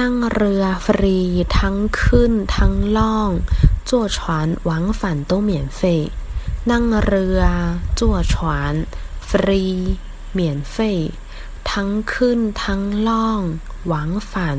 นั่งเรือฟรีทั้งขึ้นทั้งล่อง坐船往返都免费นั่งเรือ坐船ฟรี免费ทั้งขึ้นทั้งล่องหวังฝัน